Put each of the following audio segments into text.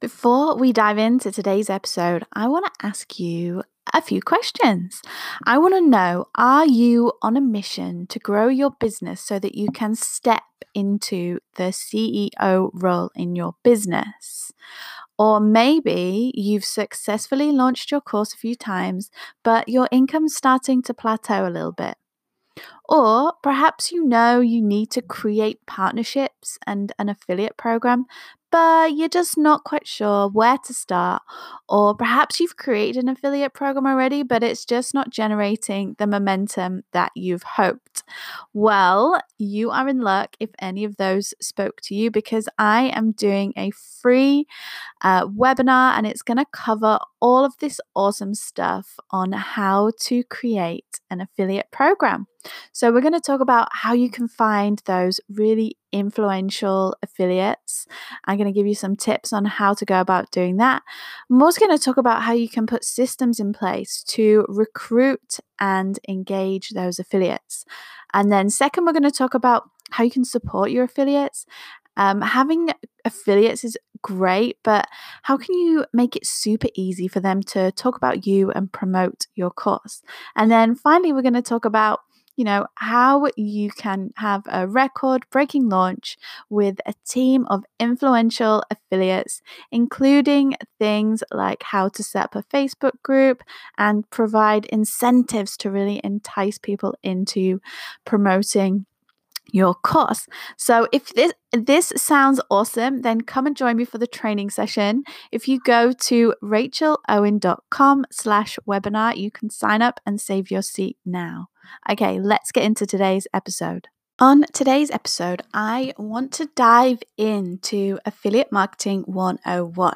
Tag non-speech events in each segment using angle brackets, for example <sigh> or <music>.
Before we dive into today's episode, I want to ask you a few questions. I want to know are you on a mission to grow your business so that you can step into the CEO role in your business? Or maybe you've successfully launched your course a few times, but your income's starting to plateau a little bit. Or perhaps you know you need to create partnerships and an affiliate program, but you're just not quite sure where to start. Or perhaps you've created an affiliate program already, but it's just not generating the momentum that you've hoped. Well, you are in luck if any of those spoke to you because I am doing a free uh, webinar and it's going to cover all of this awesome stuff on how to create an affiliate program. So, we're going to talk about how you can find those really influential affiliates. I'm going to give you some tips on how to go about doing that. I'm also going to talk about how you can put systems in place to recruit and engage those affiliates. And then, second, we're going to talk about how you can support your affiliates. Um, having affiliates is great, but how can you make it super easy for them to talk about you and promote your course? And then finally, we're going to talk about you know, how you can have a record breaking launch with a team of influential affiliates, including things like how to set up a Facebook group and provide incentives to really entice people into promoting your course. So if this this sounds awesome, then come and join me for the training session. If you go to rachelowen.com slash webinar, you can sign up and save your seat now. Okay, let's get into today's episode. On today's episode, I want to dive into Affiliate Marketing 101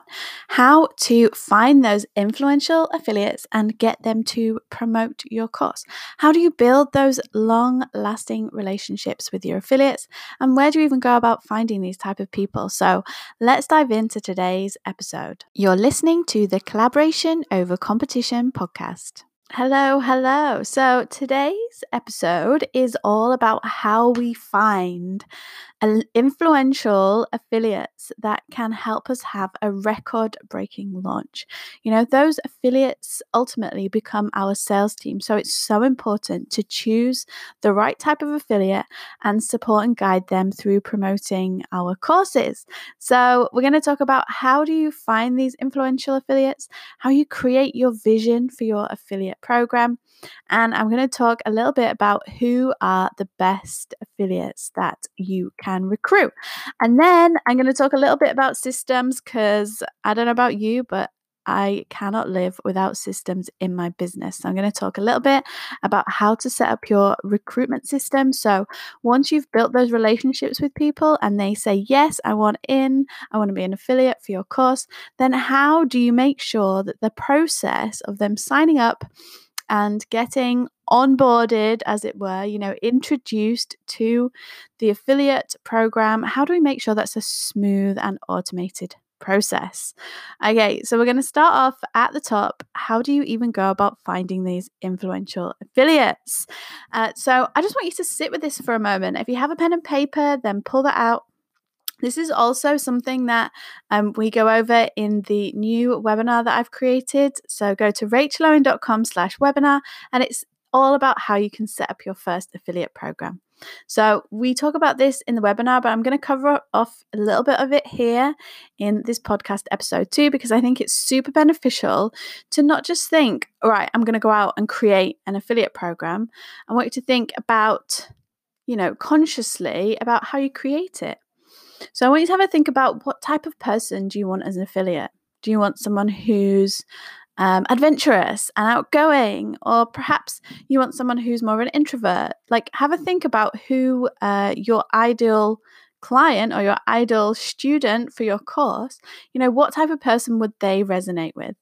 how to find those influential affiliates and get them to promote your course. How do you build those long lasting relationships with your affiliates? And where do you even go about finding these type of people? So let's dive into today's episode. You're listening to the Collaboration Over Competition podcast. Hello, hello. So today's episode is all about how we find influential affiliates that can help us have a record breaking launch. You know, those affiliates ultimately become our sales team. So it's so important to choose the right type of affiliate and support and guide them through promoting our courses. So we're going to talk about how do you find these influential affiliates, how you create your vision for your affiliate program and I'm going to talk a little bit about who are the best affiliates that you can recruit. And then I'm going to talk a little bit about systems because I don't know about you, but I cannot live without systems in my business. So I'm going to talk a little bit about how to set up your recruitment system. So once you've built those relationships with people and they say, Yes, I want in, I want to be an affiliate for your course, then how do you make sure that the process of them signing up and getting onboarded, as it were, you know, introduced to the affiliate program. How do we make sure that's a smooth and automated process? Okay, so we're going to start off at the top. How do you even go about finding these influential affiliates? Uh, so I just want you to sit with this for a moment. If you have a pen and paper, then pull that out this is also something that um, we go over in the new webinar that I've created. So go to rachelowen.com slash webinar and it's all about how you can set up your first affiliate program. So we talk about this in the webinar, but I'm going to cover off a little bit of it here in this podcast episode too, because I think it's super beneficial to not just think, all right, I'm going to go out and create an affiliate program. I want you to think about, you know, consciously about how you create it. So I want you to have a think about what type of person do you want as an affiliate? Do you want someone who's um, adventurous and outgoing, or perhaps you want someone who's more of an introvert? Like, have a think about who uh, your ideal client or your ideal student for your course, you know, what type of person would they resonate with?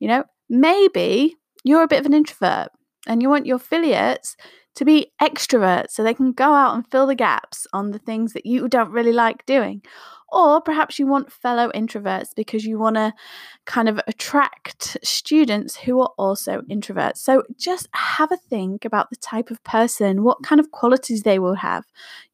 You know, maybe you're a bit of an introvert and you want your affiliates to be extroverts so they can go out and fill the gaps on the things that you don't really like doing. Or perhaps you want fellow introverts because you want to kind of attract students who are also introverts. So just have a think about the type of person, what kind of qualities they will have.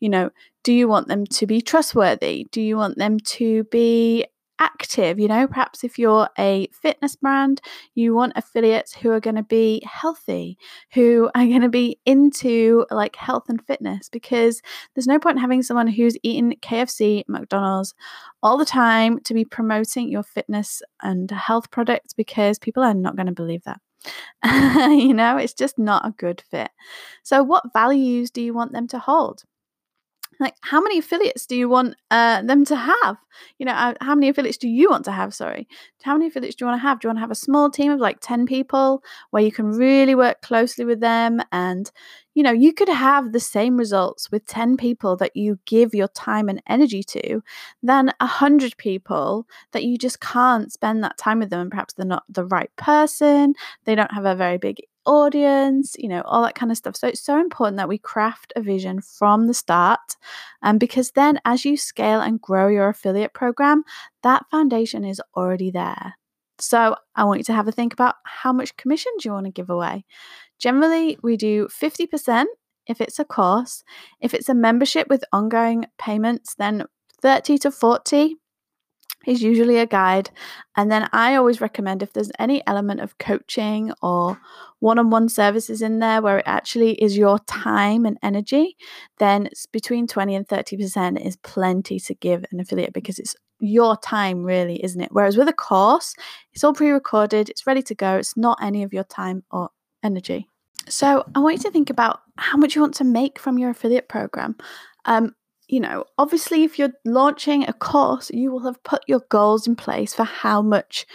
You know, do you want them to be trustworthy? Do you want them to be active. You know, perhaps if you're a fitness brand, you want affiliates who are going to be healthy, who are going to be into like health and fitness, because there's no point having someone who's eating KFC, McDonald's all the time to be promoting your fitness and health products because people are not going to believe that. <laughs> you know, it's just not a good fit. So, what values do you want them to hold? Like how many affiliates do you want uh, them to have? You know uh, how many affiliates do you want to have sorry? How many affiliates do you want to have? Do you want to have a small team of like 10 people where you can really work closely with them? And you know you could have the same results with 10 people that you give your time and energy to than 100 people that you just can't spend that time with them and perhaps they're not the right person they don't have a very big audience, you know, all that kind of stuff. So it's so important that we craft a vision from the start. Um, because then as you scale and grow your affiliate program, that foundation is already there. So I want you to have a think about how much commission do you want to give away? Generally, we do 50% if it's a course. If it's a membership with ongoing payments, then 30 to 40 is usually a guide. And then I always recommend if there's any element of coaching or one on one services in there where it actually is your time and energy, then it's between 20 and 30% is plenty to give an affiliate because it's your time, really, isn't it? Whereas with a course, it's all pre recorded, it's ready to go, it's not any of your time or energy. So I want you to think about how much you want to make from your affiliate program. Um, you know, obviously, if you're launching a course, you will have put your goals in place for how much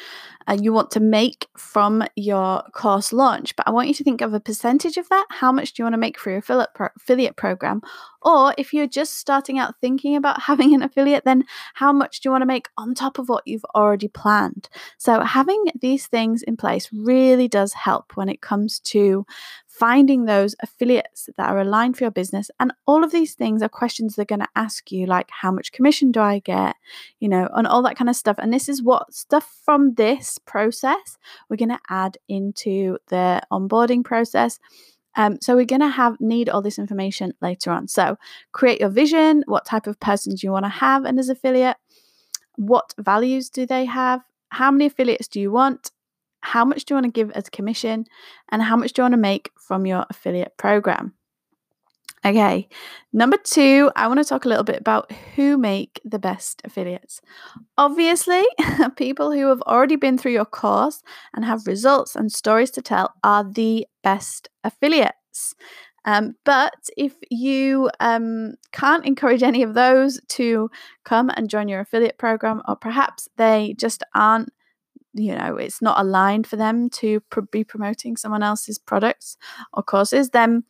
uh, you want to make from your course launch. But I want you to think of a percentage of that. How much do you want to make for your affiliate, pro- affiliate program? Or if you're just starting out thinking about <laughs> having an affiliate, then how much do you want to make on top of what you've already planned? So, having these things in place really does help when it comes to finding those affiliates that are aligned for your business. And all of these things are questions they're going to ask you, like how much commission do I get, you know, and all that kind of stuff. And this is what stuff from this process we're going to add into the onboarding process. Um, so we're going to have need all this information later on. So create your vision. What type of persons you want to have and as affiliate? What values do they have? How many affiliates do you want? How much do you want to give as commission and how much do you want to make from your affiliate program. Okay, number two, I want to talk a little bit about who make the best affiliates. Obviously, <laughs> people who have already been through your course and have results and stories to tell are the best affiliates. Um, but if you um, can't encourage any of those to come and join your affiliate program, or perhaps they just aren't you know it's not aligned for them to pr- be promoting someone else's products or courses then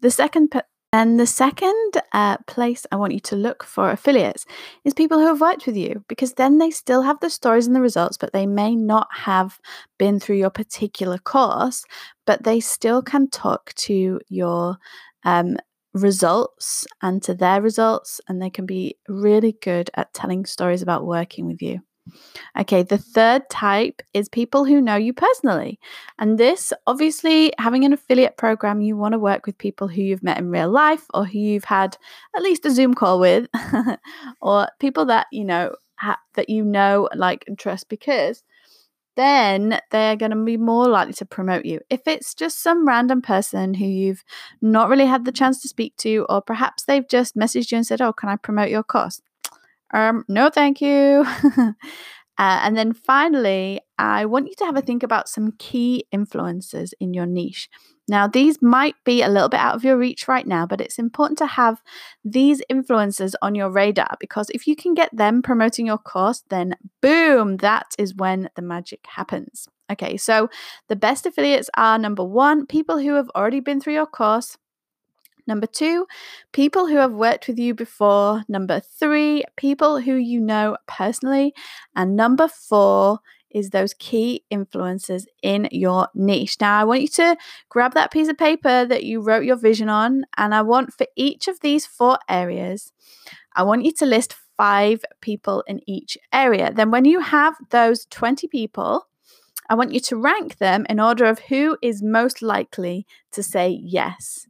the second p- and the second uh, place I want you to look for affiliates is people who have worked with you because then they still have the stories and the results, but they may not have been through your particular course, but they still can talk to your um, results and to their results, and they can be really good at telling stories about working with you. Okay, the third type is people who know you personally. And this, obviously, having an affiliate program, you want to work with people who you've met in real life or who you've had at least a Zoom call with, <laughs> or people that, you know, ha- that you know, like, and trust because then they're going to be more likely to promote you. If it's just some random person who you've not really had the chance to speak to, or perhaps they've just messaged you and said, Oh, can I promote your course? Um, no, thank you. <laughs> uh, and then finally, I want you to have a think about some key influencers in your niche. Now, these might be a little bit out of your reach right now, but it's important to have these influencers on your radar because if you can get them promoting your course, then boom, that is when the magic happens. Okay, so the best affiliates are number one, people who have already been through your course. Number two, people who have worked with you before. Number three, people who you know personally. And number four is those key influences in your niche. Now, I want you to grab that piece of paper that you wrote your vision on, and I want for each of these four areas, I want you to list five people in each area. Then, when you have those 20 people, I want you to rank them in order of who is most likely to say yes.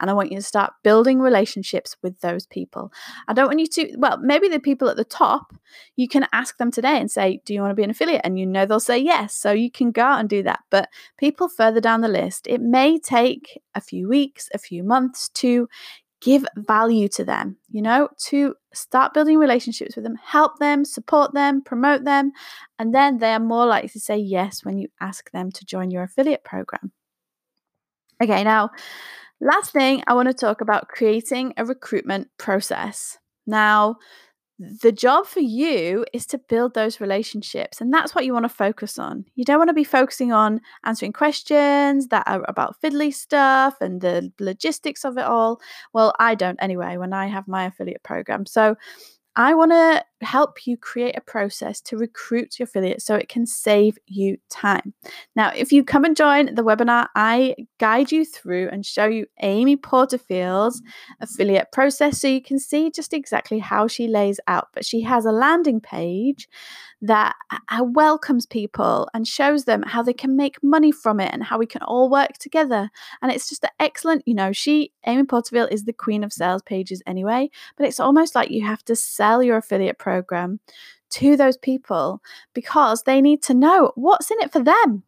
And I want you to start building relationships with those people. I don't want you to, well, maybe the people at the top, you can ask them today and say, Do you want to be an affiliate? And you know they'll say yes. So you can go out and do that. But people further down the list, it may take a few weeks, a few months to give value to them, you know, to start building relationships with them, help them, support them, promote them. And then they are more likely to say yes when you ask them to join your affiliate program. Okay, now, last thing I want to talk about creating a recruitment process. Now, the job for you is to build those relationships and that's what you want to focus on. You don't want to be focusing on answering questions that are about fiddly stuff and the logistics of it all. Well i don't anyway when i have my affiliate program. So I want to help you create a process to recruit your affiliates so it can save you time. Now, if you come and join the webinar, I guide you through and show you Amy Porterfield's affiliate process so you can see just exactly how she lays out. But she has a landing page that welcomes people and shows them how they can make money from it and how we can all work together. And it's just an excellent, you know, she, Amy Porterfield, is the queen of sales pages anyway, but it's almost like you have to sell your affiliate program to those people because they need to know what's in it for them.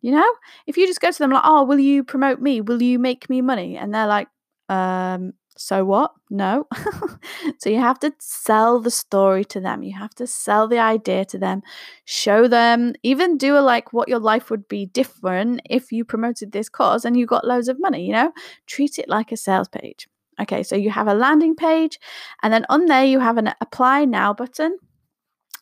You know, if you just go to them like, oh, will you promote me? Will you make me money? And they're like, um, so what? No. <laughs> so you have to sell the story to them. You have to sell the idea to them, show them, even do a like what your life would be different if you promoted this cause and you got loads of money, you know? Treat it like a sales page. Okay, so you have a landing page, and then on there you have an apply now button.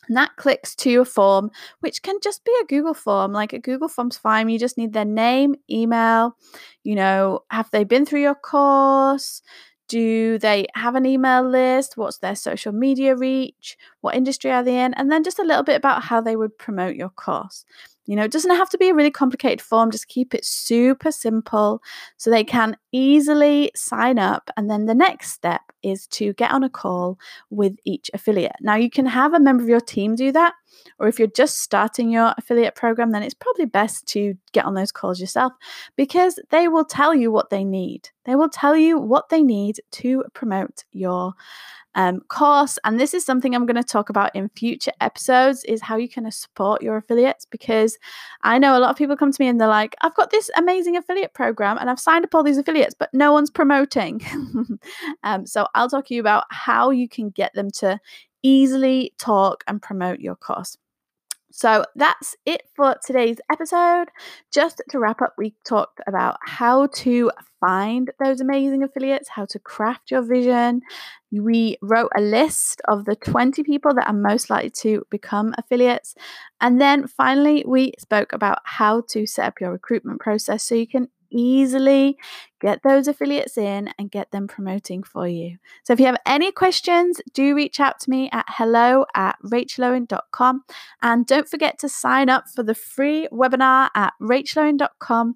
And that clicks to a form, which can just be a Google form. Like a Google form's fine. You just need their name, email, you know, have they been through your course? Do they have an email list? What's their social media reach? What industry are they in? And then just a little bit about how they would promote your course. You know, it doesn't have to be a really complicated form, just keep it super simple so they can easily sign up. And then the next step is to get on a call with each affiliate. Now, you can have a member of your team do that, or if you're just starting your affiliate program, then it's probably best to get on those calls yourself because they will tell you what they need. They will tell you what they need to promote your um, course. And this is something I'm going to talk about in future episodes is how you can support your affiliates because I know a lot of people come to me and they're like, I've got this amazing affiliate program and I've signed up all these affiliates, but no one's promoting. <laughs> um, so I'll talk to you about how you can get them to easily talk and promote your course. So that's it for today's episode. Just to wrap up, we talked about how to find those amazing affiliates, how to craft your vision. We wrote a list of the 20 people that are most likely to become affiliates. And then finally, we spoke about how to set up your recruitment process so you can easily get those affiliates in and get them promoting for you. So if you have any questions, do reach out to me at hello at rachelowen.com. And don't forget to sign up for the free webinar at rachelowen.com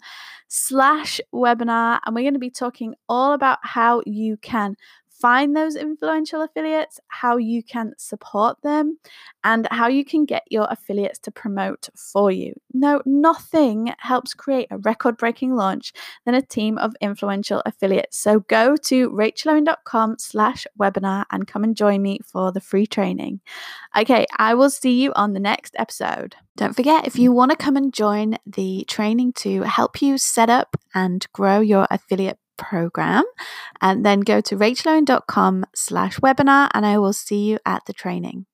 slash webinar. And we're going to be talking all about how you can find those influential affiliates, how you can support them, and how you can get your affiliates to promote for you. No, nothing helps create a record breaking launch than a team of influential affiliates. So go to rachelowen.com slash webinar and come and join me for the free training. Okay, I will see you on the next episode. Don't forget, if you want to come and join the training to help you set up and grow your affiliate program and then go to rachelowen.com slash webinar and I will see you at the training.